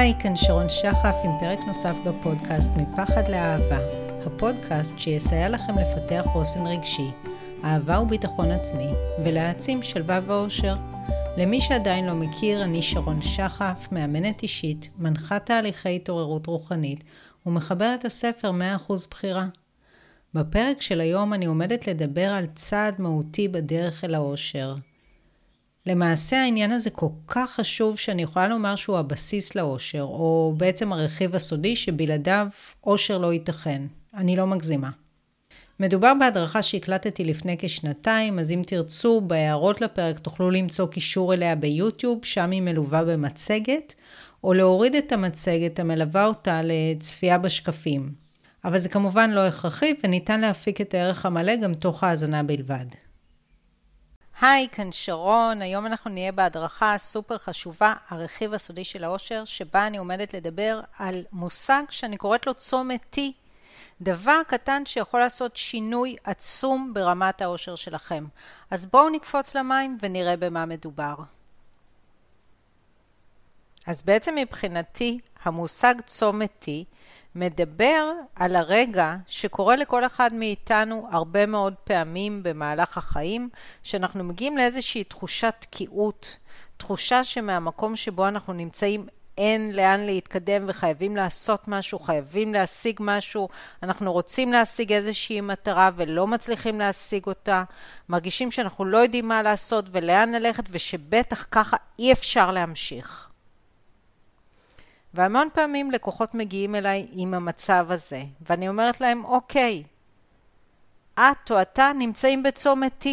היי, כאן שרון שחף עם פרק נוסף בפודקאסט מפחד לאהבה. הפודקאסט שיסייע לכם לפתח חוסן רגשי, אהבה וביטחון עצמי, ולהעצים שלווה ואושר. למי שעדיין לא מכיר, אני שרון שחף, מאמנת אישית, מנחת תהליכי התעוררות רוחנית, ומחברת הספר 100% בחירה. בפרק של היום אני עומדת לדבר על צעד מהותי בדרך אל האושר. למעשה העניין הזה כל כך חשוב שאני יכולה לומר שהוא הבסיס לאושר, או בעצם הרכיב הסודי שבלעדיו אושר לא ייתכן. אני לא מגזימה. מדובר בהדרכה שהקלטתי לפני כשנתיים, אז אם תרצו, בהערות לפרק תוכלו למצוא קישור אליה ביוטיוב, שם היא מלווה במצגת, או להוריד את המצגת המלווה אותה לצפייה בשקפים. אבל זה כמובן לא הכרחי, וניתן להפיק את הערך המלא גם תוך האזנה בלבד. היי, כאן שרון, היום אנחנו נהיה בהדרכה סופר חשובה, הרכיב הסודי של האושר, שבה אני עומדת לדבר על מושג שאני קוראת לו צומת T, דבר קטן שיכול לעשות שינוי עצום ברמת האושר שלכם. אז בואו נקפוץ למים ונראה במה מדובר. אז בעצם מבחינתי המושג צומת T מדבר על הרגע שקורה לכל אחד מאיתנו הרבה מאוד פעמים במהלך החיים, שאנחנו מגיעים לאיזושהי תחושת תקיעות, תחושה שמהמקום שבו אנחנו נמצאים אין לאן להתקדם וחייבים לעשות משהו, חייבים להשיג משהו, אנחנו רוצים להשיג איזושהי מטרה ולא מצליחים להשיג אותה, מרגישים שאנחנו לא יודעים מה לעשות ולאן ללכת ושבטח ככה אי אפשר להמשיך. והמון פעמים לקוחות מגיעים אליי עם המצב הזה, ואני אומרת להם, אוקיי, את או אתה נמצאים בצומת T.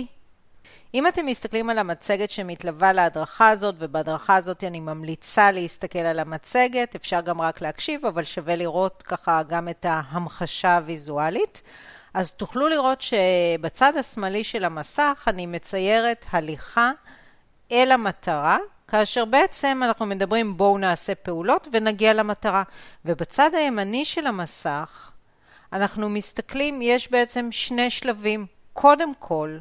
אם אתם מסתכלים על המצגת שמתלווה להדרכה הזאת, ובהדרכה הזאת אני ממליצה להסתכל על המצגת, אפשר גם רק להקשיב, אבל שווה לראות ככה גם את ההמחשה הוויזואלית. אז תוכלו לראות שבצד השמאלי של המסך אני מציירת הליכה אל המטרה, כאשר בעצם אנחנו מדברים בואו נעשה פעולות ונגיע למטרה. ובצד הימני של המסך אנחנו מסתכלים, יש בעצם שני שלבים. קודם כל,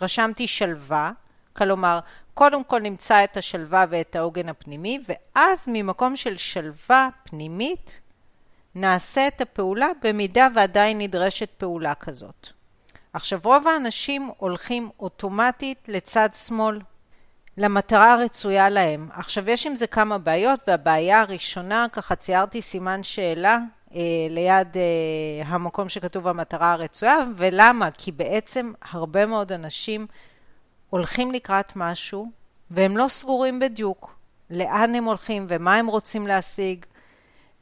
רשמתי שלווה, כלומר, קודם כל נמצא את השלווה ואת העוגן הפנימי, ואז ממקום של שלווה פנימית, נעשה את הפעולה במידה ועדיין נדרשת פעולה כזאת. עכשיו, רוב האנשים הולכים אוטומטית לצד שמאל. למטרה הרצויה להם. עכשיו יש עם זה כמה בעיות והבעיה הראשונה ככה ציירתי סימן שאלה אה, ליד אה, המקום שכתוב המטרה הרצויה ולמה? כי בעצם הרבה מאוד אנשים הולכים לקראת משהו והם לא סגורים בדיוק לאן הם הולכים ומה הם רוצים להשיג.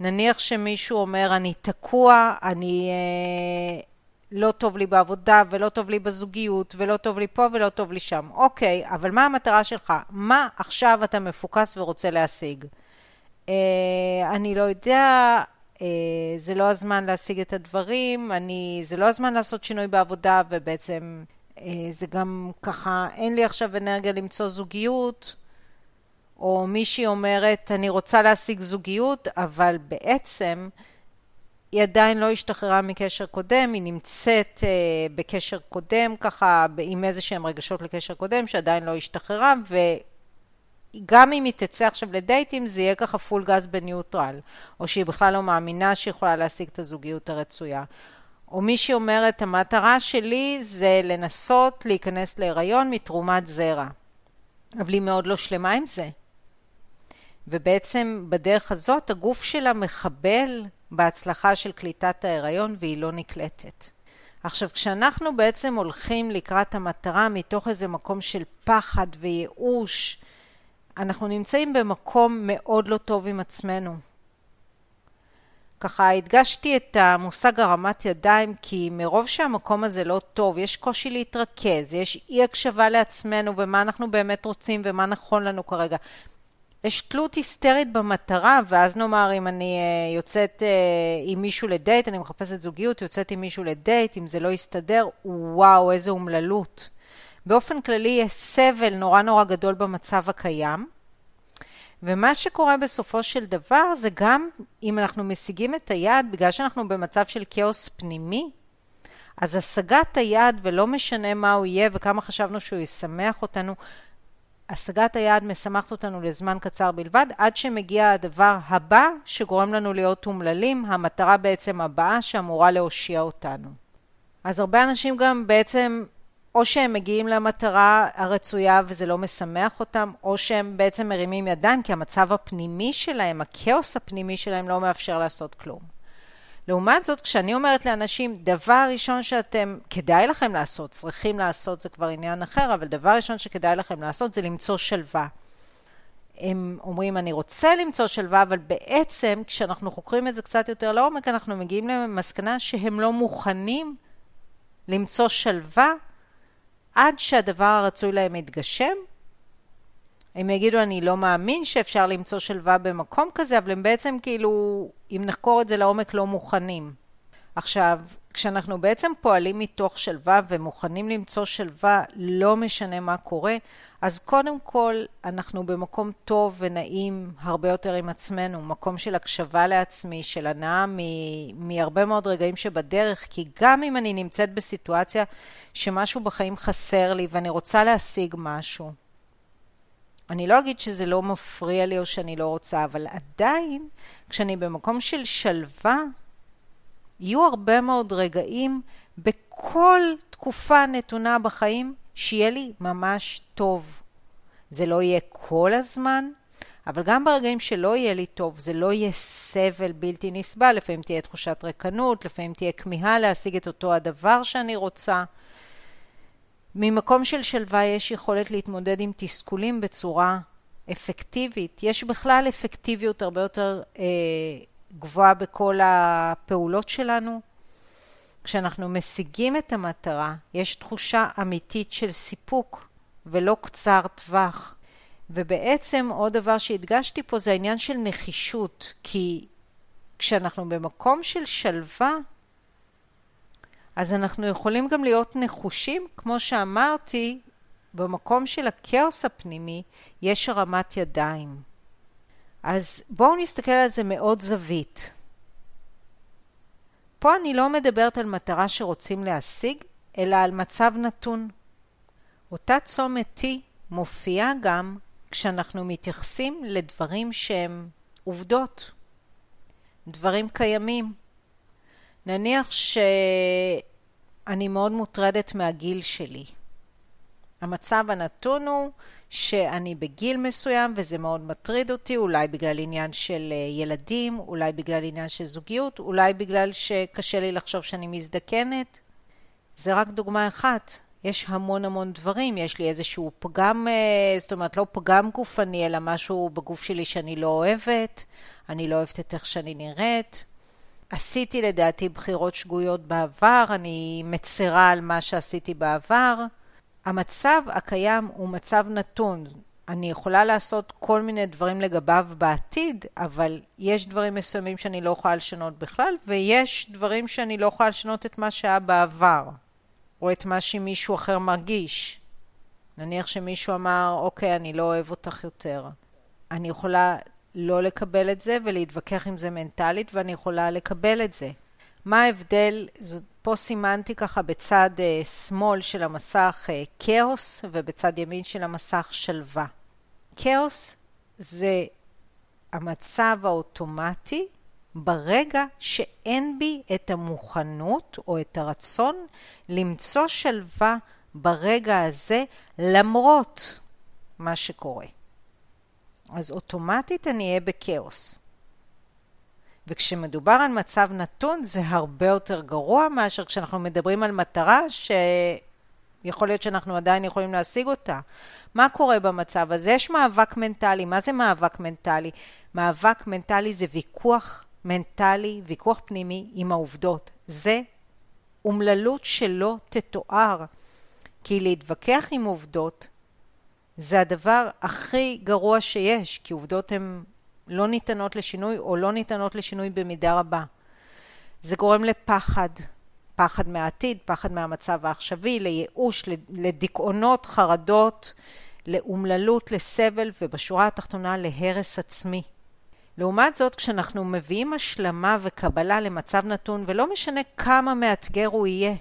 נניח שמישהו אומר אני תקוע, אני אה, לא טוב לי בעבודה, ולא טוב לי בזוגיות, ולא טוב לי פה ולא טוב לי שם. אוקיי, אבל מה המטרה שלך? מה עכשיו אתה מפוקס ורוצה להשיג? אה, אני לא יודע, אה, זה לא הזמן להשיג את הדברים, אני, זה לא הזמן לעשות שינוי בעבודה, ובעצם אה, זה גם ככה, אין לי עכשיו אנרגיה למצוא זוגיות. או מישהי אומרת, אני רוצה להשיג זוגיות, אבל בעצם היא עדיין לא השתחררה מקשר קודם, היא נמצאת uh, בקשר קודם, ככה עם איזה שהם רגשות לקשר קודם, שעדיין לא השתחררה, וגם אם היא תצא עכשיו לדייטים, זה יהיה ככה פול גז בניוטרל, או שהיא בכלל לא מאמינה שהיא להשיג את הזוגיות הרצויה. או מישהי אומרת, המטרה שלי זה לנסות להיכנס להיריון מתרומת זרע. אבל היא מאוד לא שלמה עם זה. ובעצם בדרך הזאת הגוף שלה מחבל בהצלחה של קליטת ההיריון והיא לא נקלטת. עכשיו, כשאנחנו בעצם הולכים לקראת המטרה מתוך איזה מקום של פחד וייאוש, אנחנו נמצאים במקום מאוד לא טוב עם עצמנו. ככה הדגשתי את המושג הרמת ידיים כי מרוב שהמקום הזה לא טוב, יש קושי להתרכז, יש אי הקשבה לעצמנו ומה אנחנו באמת רוצים ומה נכון לנו כרגע. יש תלות היסטרית במטרה, ואז נאמר אם אני uh, יוצאת uh, עם מישהו לדייט, אני מחפשת זוגיות, יוצאת עם מישהו לדייט, אם זה לא יסתדר, וואו, איזה אומללות. באופן כללי יש סבל נורא נורא גדול במצב הקיים, ומה שקורה בסופו של דבר זה גם אם אנחנו משיגים את היעד, בגלל שאנחנו במצב של כאוס פנימי, אז השגת היעד, ולא משנה מה הוא יהיה וכמה חשבנו שהוא ישמח אותנו, השגת היעד משמחת אותנו לזמן קצר בלבד, עד שמגיע הדבר הבא שגורם לנו להיות אומללים, המטרה בעצם הבאה שאמורה להושיע אותנו. אז הרבה אנשים גם בעצם, או שהם מגיעים למטרה הרצויה וזה לא משמח אותם, או שהם בעצם מרימים ידיים כי המצב הפנימי שלהם, הכאוס הפנימי שלהם לא מאפשר לעשות כלום. לעומת זאת, כשאני אומרת לאנשים, דבר ראשון שאתם, כדאי לכם לעשות, צריכים לעשות, זה כבר עניין אחר, אבל דבר ראשון שכדאי לכם לעשות זה למצוא שלווה. הם אומרים, אני רוצה למצוא שלווה, אבל בעצם, כשאנחנו חוקרים את זה קצת יותר לעומק, אנחנו מגיעים למסקנה שהם לא מוכנים למצוא שלווה עד שהדבר הרצוי להם יתגשם. הם יגידו, אני לא מאמין שאפשר למצוא שלווה במקום כזה, אבל הם בעצם כאילו, אם נחקור את זה לעומק, לא מוכנים. עכשיו, כשאנחנו בעצם פועלים מתוך שלווה ומוכנים למצוא שלווה, לא משנה מה קורה, אז קודם כל אנחנו במקום טוב ונעים הרבה יותר עם עצמנו, מקום של הקשבה לעצמי, של הנאה מהרבה מאוד רגעים שבדרך, כי גם אם אני נמצאת בסיטואציה שמשהו בחיים חסר לי ואני רוצה להשיג משהו, אני לא אגיד שזה לא מפריע לי או שאני לא רוצה, אבל עדיין, כשאני במקום של שלווה, יהיו הרבה מאוד רגעים בכל תקופה נתונה בחיים שיהיה לי ממש טוב. זה לא יהיה כל הזמן, אבל גם ברגעים שלא יהיה לי טוב, זה לא יהיה סבל בלתי נסבל, לפעמים תהיה תחושת ריקנות, לפעמים תהיה כמיהה להשיג את אותו הדבר שאני רוצה. ממקום של שלווה יש יכולת להתמודד עם תסכולים בצורה אפקטיבית. יש בכלל אפקטיביות הרבה יותר אה, גבוהה בכל הפעולות שלנו. כשאנחנו משיגים את המטרה, יש תחושה אמיתית של סיפוק ולא קצר טווח. ובעצם עוד דבר שהדגשתי פה זה העניין של נחישות, כי כשאנחנו במקום של שלווה, אז אנחנו יכולים גם להיות נחושים, כמו שאמרתי, במקום של הכאוס הפנימי יש הרמת ידיים. אז בואו נסתכל על זה מאוד זווית. פה אני לא מדברת על מטרה שרוצים להשיג, אלא על מצב נתון. אותה צומת T מופיעה גם כשאנחנו מתייחסים לדברים שהם עובדות, דברים קיימים. נניח שאני מאוד מוטרדת מהגיל שלי. המצב הנתון הוא שאני בגיל מסוים וזה מאוד מטריד אותי, אולי בגלל עניין של אה, ילדים, אולי בגלל עניין של זוגיות, אולי בגלל שקשה לי לחשוב שאני מזדקנת. זה רק דוגמה אחת. יש המון המון דברים, יש לי איזשהו פגם, אה, זאת אומרת לא פגם גופני, אלא משהו בגוף שלי שאני לא אוהבת, אני לא אוהבת את איך שאני נראית, עשיתי לדעתי בחירות שגויות בעבר, אני מצרה על מה שעשיתי בעבר. המצב הקיים הוא מצב נתון. אני יכולה לעשות כל מיני דברים לגביו בעתיד, אבל יש דברים מסוימים שאני לא יכולה לשנות בכלל, ויש דברים שאני לא יכולה לשנות את מה שהיה בעבר, או את מה שמישהו אחר מרגיש. נניח שמישהו אמר, אוקיי, אני לא אוהב אותך יותר. אני יכולה לא לקבל את זה ולהתווכח עם זה מנטלית, ואני יכולה לקבל את זה. מה ההבדל? פה סימנתי ככה בצד uh, שמאל של המסך uh, כאוס ובצד ימין של המסך שלווה. כאוס זה המצב האוטומטי ברגע שאין בי את המוכנות או את הרצון למצוא שלווה ברגע הזה למרות מה שקורה. אז אוטומטית אני אהיה בכאוס. וכשמדובר על מצב נתון זה הרבה יותר גרוע מאשר כשאנחנו מדברים על מטרה שיכול להיות שאנחנו עדיין יכולים להשיג אותה. מה קורה במצב הזה? יש מאבק מנטלי. מה זה מאבק מנטלי? מאבק מנטלי זה ויכוח מנטלי, ויכוח פנימי עם העובדות. זה אומללות שלא תתואר. כי להתווכח עם עובדות זה הדבר הכי גרוע שיש, כי עובדות הן לא ניתנות לשינוי או לא ניתנות לשינוי במידה רבה. זה גורם לפחד, פחד מהעתיד, פחד מהמצב העכשווי, לייאוש, לדיכאונות, חרדות, לאומללות, לסבל ובשורה התחתונה להרס עצמי. לעומת זאת, כשאנחנו מביאים השלמה וקבלה למצב נתון, ולא משנה כמה מאתגר הוא יהיה,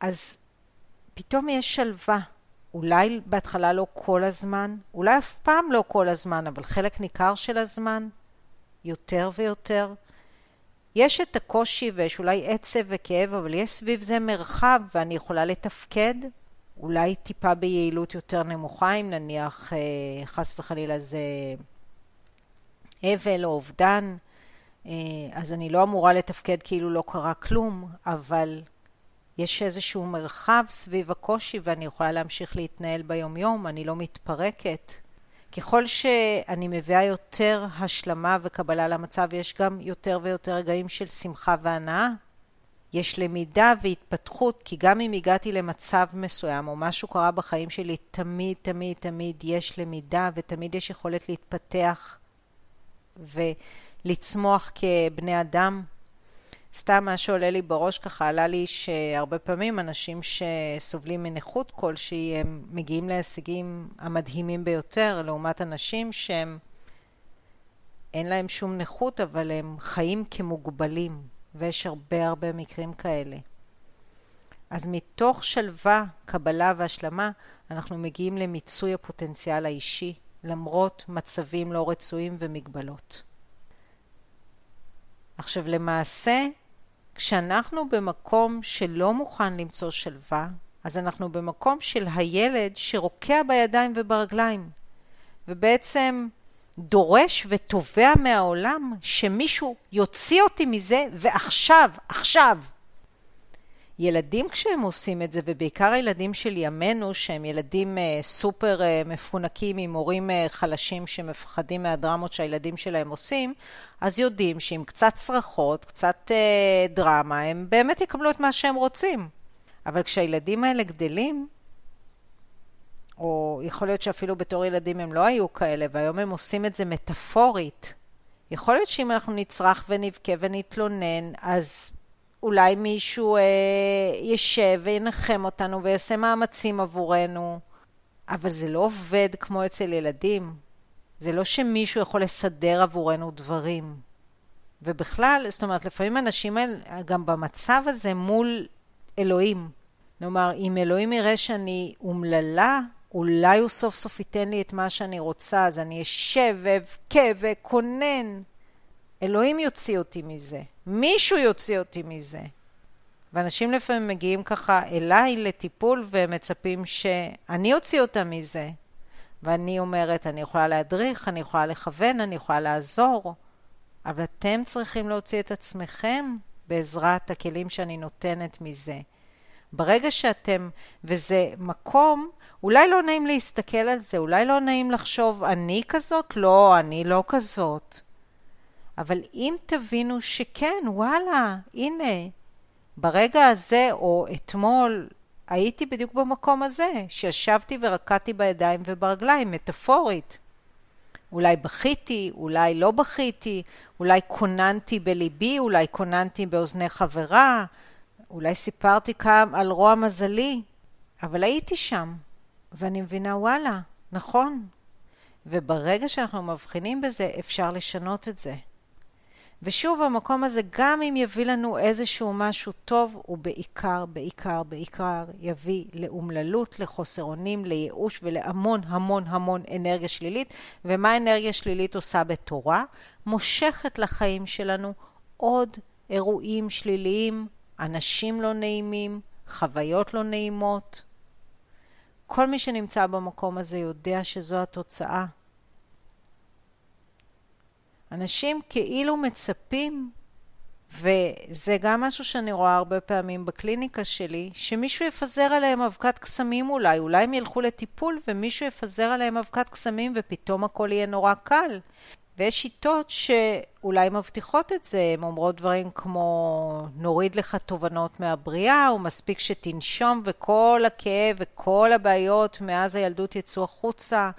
אז פתאום יש שלווה. אולי בהתחלה לא כל הזמן, אולי אף פעם לא כל הזמן, אבל חלק ניכר של הזמן, יותר ויותר. יש את הקושי ויש אולי עצב וכאב, אבל יש סביב זה מרחב ואני יכולה לתפקד. אולי טיפה ביעילות יותר נמוכה, אם נניח אה, חס וחלילה זה אבל או אובדן, אה, אז אני לא אמורה לתפקד כאילו לא קרה כלום, אבל יש איזשהו מרחב סביב הקושי ואני יכולה להמשיך להתנהל ביומיום, אני לא מתפרקת. ככל שאני מביאה יותר השלמה וקבלה למצב, יש גם יותר ויותר רגעים של שמחה והנאה. יש למידה והתפתחות, כי גם אם הגעתי למצב מסוים או משהו קרה בחיים שלי, תמיד, תמיד, תמיד יש למידה ותמיד יש יכולת להתפתח ולצמוח כבני אדם. סתם מה שעולה לי בראש ככה, עלה לי שהרבה פעמים אנשים שסובלים מנכות כלשהי, הם מגיעים להישגים המדהימים ביותר, לעומת אנשים שהם, אין להם שום נכות, אבל הם חיים כמוגבלים, ויש הרבה הרבה מקרים כאלה. אז מתוך שלווה, קבלה והשלמה, אנחנו מגיעים למיצוי הפוטנציאל האישי, למרות מצבים לא רצויים ומגבלות. עכשיו למעשה, כשאנחנו במקום שלא מוכן למצוא שלווה, אז אנחנו במקום של הילד שרוקע בידיים וברגליים, ובעצם דורש ותובע מהעולם שמישהו יוציא אותי מזה, ועכשיו, עכשיו. ילדים כשהם עושים את זה, ובעיקר הילדים של ימינו, שהם ילדים אה, סופר אה, מפונקים עם הורים אה, חלשים שמפחדים מהדרמות שהילדים שלהם עושים, אז יודעים שעם קצת צרחות, קצת דרמה, הם באמת יקבלו את מה שהם רוצים. אבל כשהילדים האלה גדלים, או יכול להיות שאפילו בתור ילדים הם לא היו כאלה, והיום הם עושים את זה מטאפורית. יכול להיות שאם אנחנו נצרח ונבכה ונתלונן, אז אולי מישהו אה, ישב וינחם אותנו ויעשה מאמצים עבורנו, אבל זה לא עובד כמו אצל ילדים. זה לא שמישהו יכול לסדר עבורנו דברים. ובכלל, זאת אומרת, לפעמים אנשים גם במצב הזה מול אלוהים. כלומר, אם אלוהים יראה שאני אומללה, אולי הוא סוף סוף ייתן לי את מה שאני רוצה, אז אני אשב ואבכה ואכונן. אלוהים יוציא אותי מזה. מישהו יוציא אותי מזה. ואנשים לפעמים מגיעים ככה אליי לטיפול ומצפים שאני אוציא אותם מזה. ואני אומרת, אני יכולה להדריך, אני יכולה לכוון, אני יכולה לעזור, אבל אתם צריכים להוציא את עצמכם בעזרת הכלים שאני נותנת מזה. ברגע שאתם, וזה מקום, אולי לא נעים להסתכל על זה, אולי לא נעים לחשוב, אני כזאת? לא, אני לא כזאת. אבל אם תבינו שכן, וואלה, הנה, ברגע הזה או אתמול הייתי בדיוק במקום הזה, שישבתי ורקדתי בידיים וברגליים, מטאפורית. אולי בכיתי, אולי לא בכיתי, אולי קוננתי בליבי, אולי קוננתי באוזני חברה, אולי סיפרתי כאן על רוע מזלי, אבל הייתי שם, ואני מבינה, וואלה, נכון. וברגע שאנחנו מבחינים בזה, אפשר לשנות את זה. ושוב, המקום הזה, גם אם יביא לנו איזשהו משהו טוב, הוא בעיקר, בעיקר, בעיקר יביא לאומללות, לחוסר אונים, לייאוש ולהמון המון המון אנרגיה שלילית. ומה אנרגיה שלילית עושה בתורה? מושכת לחיים שלנו עוד אירועים שליליים, אנשים לא נעימים, חוויות לא נעימות. כל מי שנמצא במקום הזה יודע שזו התוצאה. אנשים כאילו מצפים, וזה גם משהו שאני רואה הרבה פעמים בקליניקה שלי, שמישהו יפזר עליהם אבקת קסמים אולי, אולי הם ילכו לטיפול ומישהו יפזר עליהם אבקת קסמים ופתאום הכל יהיה נורא קל. ויש שיטות שאולי מבטיחות את זה, הן אומרות דברים כמו נוריד לך תובנות מהבריאה, ומספיק שתנשום וכל הכאב וכל הבעיות מאז הילדות יצאו החוצה,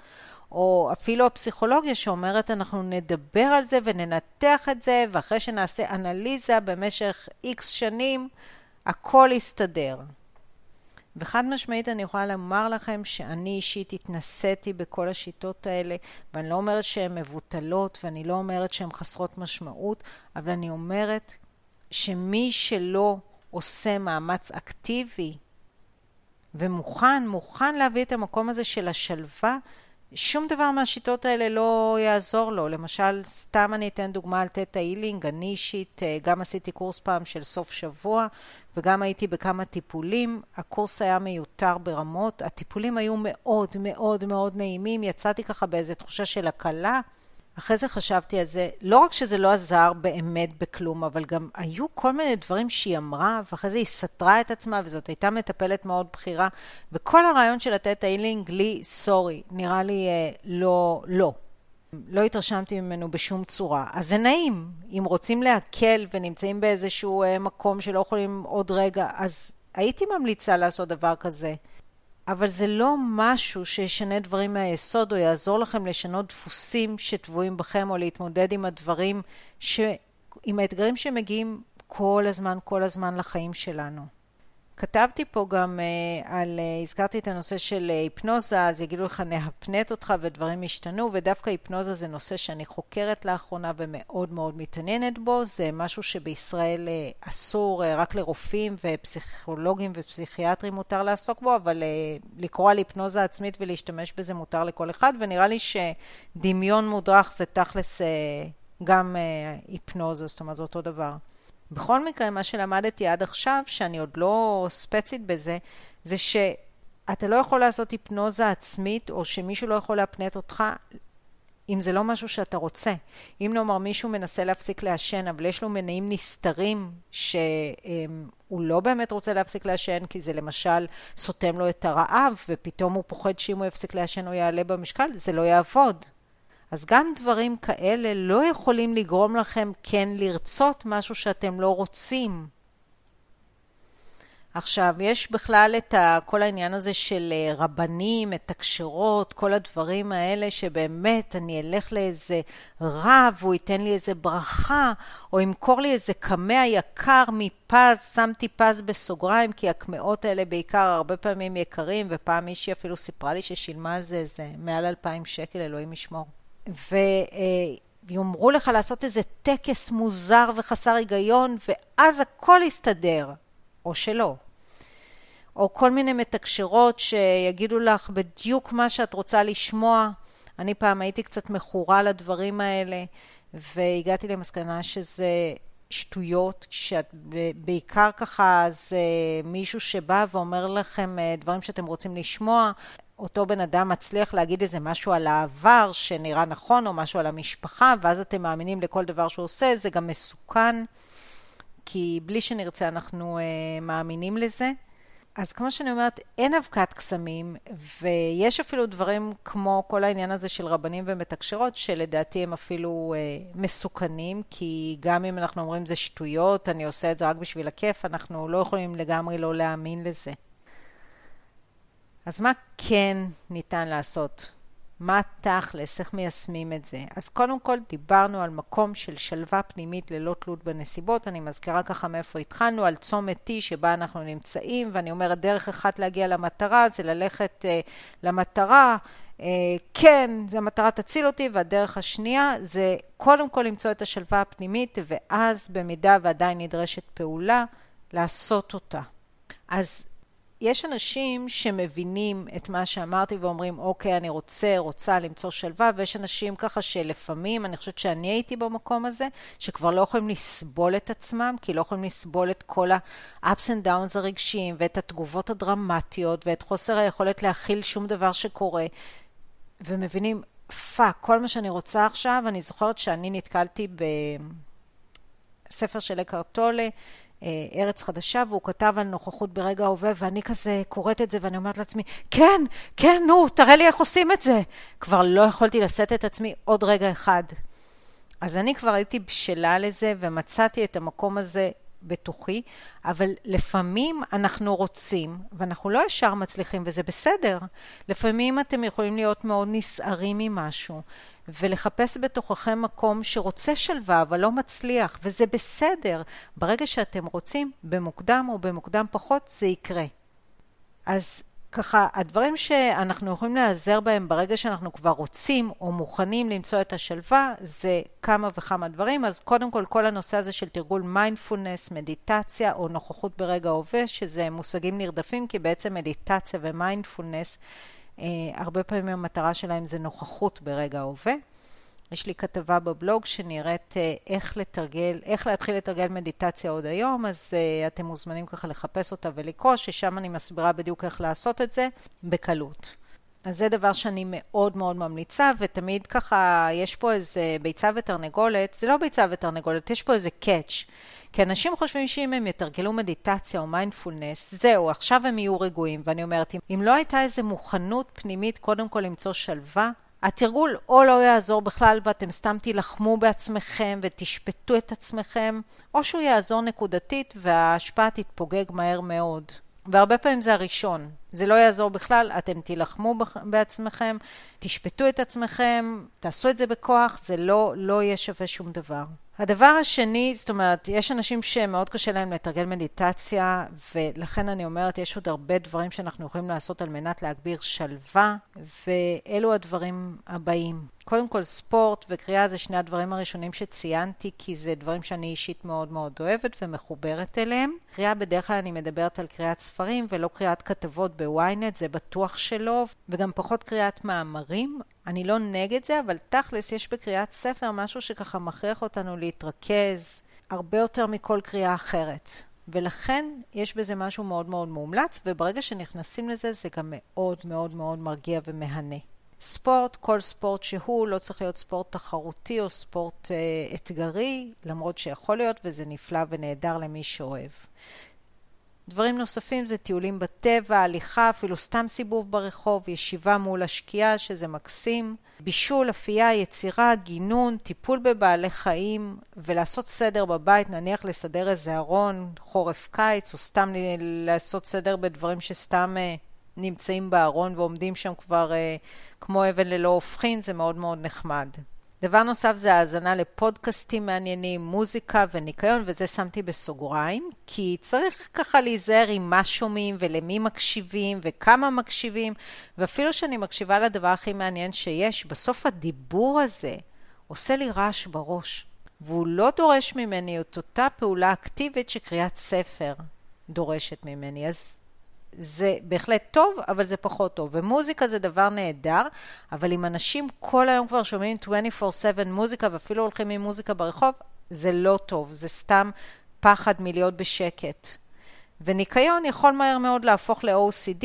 או אפילו הפסיכולוגיה שאומרת אנחנו נדבר על זה וננתח את זה, ואחרי שנעשה אנליזה במשך איקס שנים, הכל יסתדר. וחד משמעית אני יכולה לומר לכם שאני אישית התנסיתי בכל השיטות האלה, ואני לא אומרת שהן מבוטלות, ואני לא אומרת שהן חסרות משמעות, אבל אני אומרת שמי שלא עושה מאמץ אקטיבי ומוכן, מוכן להביא את המקום הזה של השלווה, שום דבר מהשיטות האלה לא יעזור לו. למשל, סתם אני אתן דוגמה על תטא הילינג, אני אישית אה, גם עשיתי קורס פעם של סוף שבוע וגם הייתי בכמה טיפולים. הקורס היה מיותר ברמות, הטיפולים היו מאוד מאוד מאוד נעימים, יצאתי ככה באיזו תחושה של הקלה. אחרי זה חשבתי על זה, לא רק שזה לא עזר באמת בכלום, אבל גם היו כל מיני דברים שהיא אמרה, ואחרי זה היא סתרה את עצמה, וזאת הייתה מטפלת מאוד בכירה, וכל הרעיון של לתת איילינג לי, סורי, נראה לי אה, לא, לא. לא התרשמתי ממנו בשום צורה. אז זה נעים, אם רוצים להקל ונמצאים באיזשהו אה, מקום שלא יכולים עוד רגע, אז הייתי ממליצה לעשות דבר כזה. אבל זה לא משהו שישנה דברים מהיסוד או יעזור לכם לשנות דפוסים שטבועים בכם או להתמודד עם הדברים, ש... עם האתגרים שמגיעים כל הזמן, כל הזמן לחיים שלנו. כתבתי פה גם uh, על, uh, הזכרתי את הנושא של uh, היפנוזה, אז יגידו לך נהפנט אותך ודברים השתנו, ודווקא היפנוזה זה נושא שאני חוקרת לאחרונה ומאוד מאוד מתעניינת בו, זה משהו שבישראל אסור רק לרופאים ופסיכולוגים ופסיכיאטרים מותר לעסוק בו, אבל לקרוא על היפנוזה עצמית ולהשתמש בזה מותר לכל אחד, ונראה לי שדמיון מודרך זה תכלס גם היפנוזה, זאת אומרת זה אותו דבר. בכל מקרה, מה שלמדתי עד עכשיו, שאני עוד לא ספצית בזה, זה שאתה לא יכול לעשות היפנוזה עצמית, או שמישהו לא יכול להפנט אותך, אם זה לא משהו שאתה רוצה. אם נאמר מישהו מנסה להפסיק לעשן, אבל יש לו מניעים נסתרים שהוא לא באמת רוצה להפסיק לעשן, כי זה למשל סותם לו את הרעב, ופתאום הוא פוחד שאם הוא יפסיק לעשן הוא יעלה במשקל, זה לא יעבוד. אז גם דברים כאלה לא יכולים לגרום לכם כן לרצות משהו שאתם לא רוצים. עכשיו, יש בכלל את כל העניין הזה של אה, רבנים, מתקשרות, כל הדברים האלה שבאמת אני אלך לאיזה רב, הוא ייתן לי איזה ברכה, או ימכור לי איזה קמע יקר מפז, שמתי פז בסוגריים, כי הקמעות האלה בעיקר הרבה פעמים יקרים, ופעם מישהי אפילו סיפרה לי ששילמה על זה איזה מעל אלפיים שקל, אלוהים ישמור. ויאמרו לך לעשות איזה טקס מוזר וחסר היגיון, ואז הכל יסתדר, או שלא. או כל מיני מתקשרות שיגידו לך בדיוק מה שאת רוצה לשמוע. אני פעם הייתי קצת מכורה לדברים האלה, והגעתי למסקנה שזה שטויות, שאת בעיקר ככה זה מישהו שבא ואומר לכם אה, דברים שאתם רוצים לשמוע, אותו בן אדם מצליח להגיד איזה משהו על העבר שנראה נכון, או משהו על המשפחה, ואז אתם מאמינים לכל דבר שהוא עושה, זה גם מסוכן, כי בלי שנרצה אנחנו אה, מאמינים לזה. אז כמו שאני אומרת, אין אבקת קסמים, ויש אפילו דברים כמו כל העניין הזה של רבנים ומתקשרות, שלדעתי הם אפילו אה, מסוכנים, כי גם אם אנחנו אומרים זה שטויות, אני עושה את זה רק בשביל הכיף, אנחנו לא יכולים לגמרי לא להאמין לזה. אז מה כן ניתן לעשות? מה תכלס, איך מיישמים את זה? אז קודם כל דיברנו על מקום של שלווה פנימית ללא תלות בנסיבות. אני מזכירה ככה מאיפה התחלנו, על צומת T שבה אנחנו נמצאים, ואני אומרת דרך אחת להגיע למטרה זה ללכת uh, למטרה. Uh, כן, זו המטרה תציל אותי, והדרך השנייה זה קודם כל למצוא את השלווה הפנימית, ואז במידה ועדיין נדרשת פעולה, לעשות אותה. אז יש אנשים שמבינים את מה שאמרתי ואומרים, אוקיי, אני רוצה, רוצה למצוא שלווה, ויש אנשים ככה שלפעמים, אני חושבת שאני הייתי במקום הזה, שכבר לא יכולים לסבול את עצמם, כי לא יכולים לסבול את כל ה-ups and downs הרגשיים, ואת התגובות הדרמטיות, ואת חוסר היכולת להכיל שום דבר שקורה, ומבינים, פאק, כל מה שאני רוצה עכשיו, אני זוכרת שאני נתקלתי בספר של אקרטולה, ארץ חדשה, והוא כתב על נוכחות ברגע ההווה, ואני כזה קוראת את זה, ואני אומרת לעצמי, כן, כן, נו, תראה לי איך עושים את זה. כבר לא יכולתי לשאת את עצמי עוד רגע אחד. אז אני כבר הייתי בשלה לזה, ומצאתי את המקום הזה בתוכי, אבל לפעמים אנחנו רוצים, ואנחנו לא ישר מצליחים, וזה בסדר. לפעמים אתם יכולים להיות מאוד נסערים ממשהו, ולחפש בתוככם מקום שרוצה שלווה אבל לא מצליח, וזה בסדר. ברגע שאתם רוצים, במוקדם או במוקדם פחות, זה יקרה. אז ככה, הדברים שאנחנו יכולים להיעזר בהם ברגע שאנחנו כבר רוצים או מוכנים למצוא את השלווה, זה כמה וכמה דברים. אז קודם כל, כל הנושא הזה של תרגול מיינדפולנס, מדיטציה או נוכחות ברגע הווה, שזה מושגים נרדפים, כי בעצם מדיטציה ומיינדפולנס, הרבה פעמים המטרה שלהם זה נוכחות ברגע ההווה. יש לי כתבה בבלוג שנראית אה, איך לתרגל, איך להתחיל לתרגל מדיטציה עוד היום, אז uh, אתם מוזמנים ככה לחפש אותה ולקרוא, ששם אני מסבירה בדיוק איך לעשות את זה בקלות. אז זה דבר שאני מאוד מאוד ממליצה, ותמיד ככה, יש פה איזה ביצה ותרנגולת, זה לא ביצה ותרנגולת, יש פה איזה קאץ'. כי אנשים חושבים שאם הם יתרגלו מדיטציה או מיינדפולנס, זהו, עכשיו הם יהיו רגועים. ואני אומרת, אם לא הייתה איזו מוכנות פנימית, קודם כל למצוא שלווה, התרגול או לא יעזור בכלל ואתם סתם תילחמו בעצמכם ותשפטו את עצמכם, או שהוא יעזור נקודתית וההשפעה תתפוגג מהר מאוד. והרבה פעמים זה הראשון. זה לא יעזור בכלל, אתם תילחמו בעצמכם, תשפטו את עצמכם, תעשו את זה בכוח, זה לא, לא יהיה שווה שום דבר. הדבר השני, זאת אומרת, יש אנשים שמאוד קשה להם לתרגל מדיטציה, ולכן אני אומרת, יש עוד הרבה דברים שאנחנו יכולים לעשות על מנת להגביר שלווה, ואלו הדברים הבאים. קודם כל, ספורט וקריאה זה שני הדברים הראשונים שציינתי, כי זה דברים שאני אישית מאוד מאוד אוהבת ומחוברת אליהם. קריאה, בדרך כלל אני מדברת על קריאת ספרים ולא קריאת כתבות בוויינט, זה בטוח שלא, וגם פחות קריאת מאמרים. אני לא נגד זה, אבל תכלס יש בקריאת ספר משהו שככה מכריח אותנו להתרכז הרבה יותר מכל קריאה אחרת. ולכן יש בזה משהו מאוד מאוד מומלץ, וברגע שנכנסים לזה זה גם מאוד מאוד מאוד מרגיע ומהנה. ספורט, כל ספורט שהוא, לא צריך להיות ספורט תחרותי או ספורט אה, אתגרי, למרות שיכול להיות וזה נפלא ונהדר למי שאוהב. דברים נוספים זה טיולים בטבע, הליכה, אפילו סתם סיבוב ברחוב, ישיבה מול השקיעה, שזה מקסים, בישול, אפייה, יצירה, גינון, טיפול בבעלי חיים, ולעשות סדר בבית, נניח לסדר איזה ארון, חורף-קיץ, או סתם לעשות סדר בדברים שסתם אה, נמצאים בארון ועומדים שם כבר אה, כמו אבן ללא הופכין, זה מאוד מאוד נחמד. דבר נוסף זה האזנה לפודקאסטים מעניינים, מוזיקה וניקיון, וזה שמתי בסוגריים, כי צריך ככה להיזהר עם מה שומעים ולמי מקשיבים וכמה מקשיבים, ואפילו שאני מקשיבה לדבר הכי מעניין שיש, בסוף הדיבור הזה עושה לי רעש בראש, והוא לא דורש ממני את אותה פעולה אקטיבית שקריאת ספר דורשת ממני. אז זה בהחלט טוב, אבל זה פחות טוב. ומוזיקה זה דבר נהדר, אבל אם אנשים כל היום כבר שומעים 24/7 מוזיקה ואפילו הולכים עם מוזיקה ברחוב, זה לא טוב, זה סתם פחד מלהיות בשקט. וניקיון יכול מהר מאוד להפוך ל-OCD,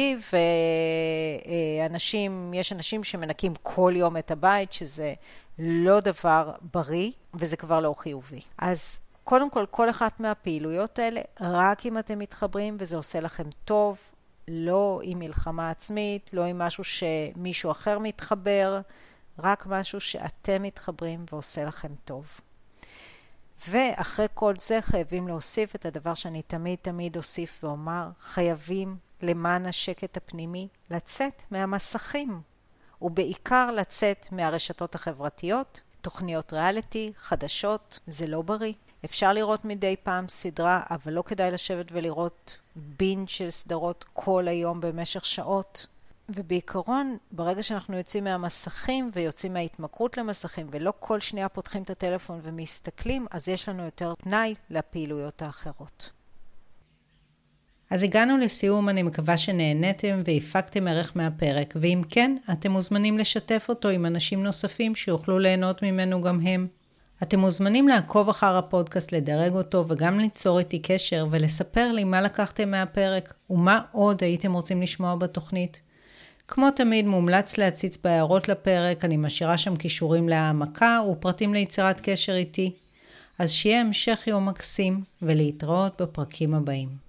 ואנשים, יש אנשים שמנקים כל יום את הבית, שזה לא דבר בריא, וזה כבר לא חיובי. אז קודם כל, כל אחת מהפעילויות האלה, רק אם אתם מתחברים וזה עושה לכם טוב, לא עם מלחמה עצמית, לא עם משהו שמישהו אחר מתחבר, רק משהו שאתם מתחברים ועושה לכם טוב. ואחרי כל זה חייבים להוסיף את הדבר שאני תמיד תמיד אוסיף ואומר, חייבים למען השקט הפנימי לצאת מהמסכים, ובעיקר לצאת מהרשתות החברתיות, תוכניות ריאליטי, חדשות, זה לא בריא. אפשר לראות מדי פעם סדרה, אבל לא כדאי לשבת ולראות בין של סדרות כל היום במשך שעות. ובעיקרון, ברגע שאנחנו יוצאים מהמסכים ויוצאים מההתמכרות למסכים ולא כל שנייה פותחים את הטלפון ומסתכלים, אז יש לנו יותר פנאי לפעילויות האחרות. אז הגענו לסיום, אני מקווה שנהניתם והפקתם ערך מהפרק, ואם כן, אתם מוזמנים לשתף אותו עם אנשים נוספים שיוכלו ליהנות ממנו גם הם. אתם מוזמנים לעקוב אחר הפודקאסט, לדרג אותו וגם ליצור איתי קשר ולספר לי מה לקחתם מהפרק ומה עוד הייתם רוצים לשמוע בתוכנית. כמו תמיד מומלץ להציץ בהערות לפרק, אני משאירה שם כישורים להעמקה ופרטים ליצירת קשר איתי. אז שיהיה המשך יום מקסים ולהתראות בפרקים הבאים.